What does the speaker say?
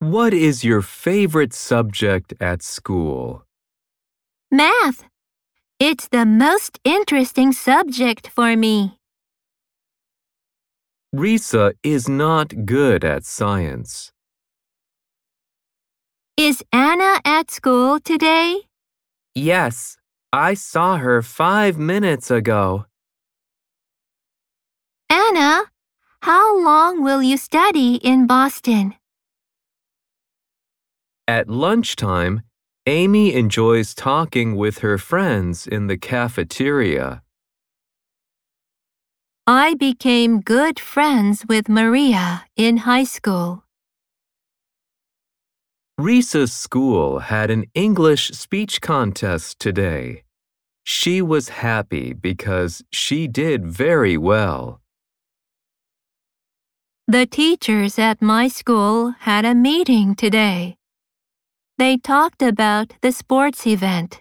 What is your favorite subject at school? Math. It's the most interesting subject for me. Risa is not good at science. Is Anna at school today? Yes, I saw her five minutes ago. Anna, how long will you study in Boston? At lunchtime, Amy enjoys talking with her friends in the cafeteria. I became good friends with Maria in high school. Risa's school had an English speech contest today. She was happy because she did very well. The teachers at my school had a meeting today. They talked about the sports event.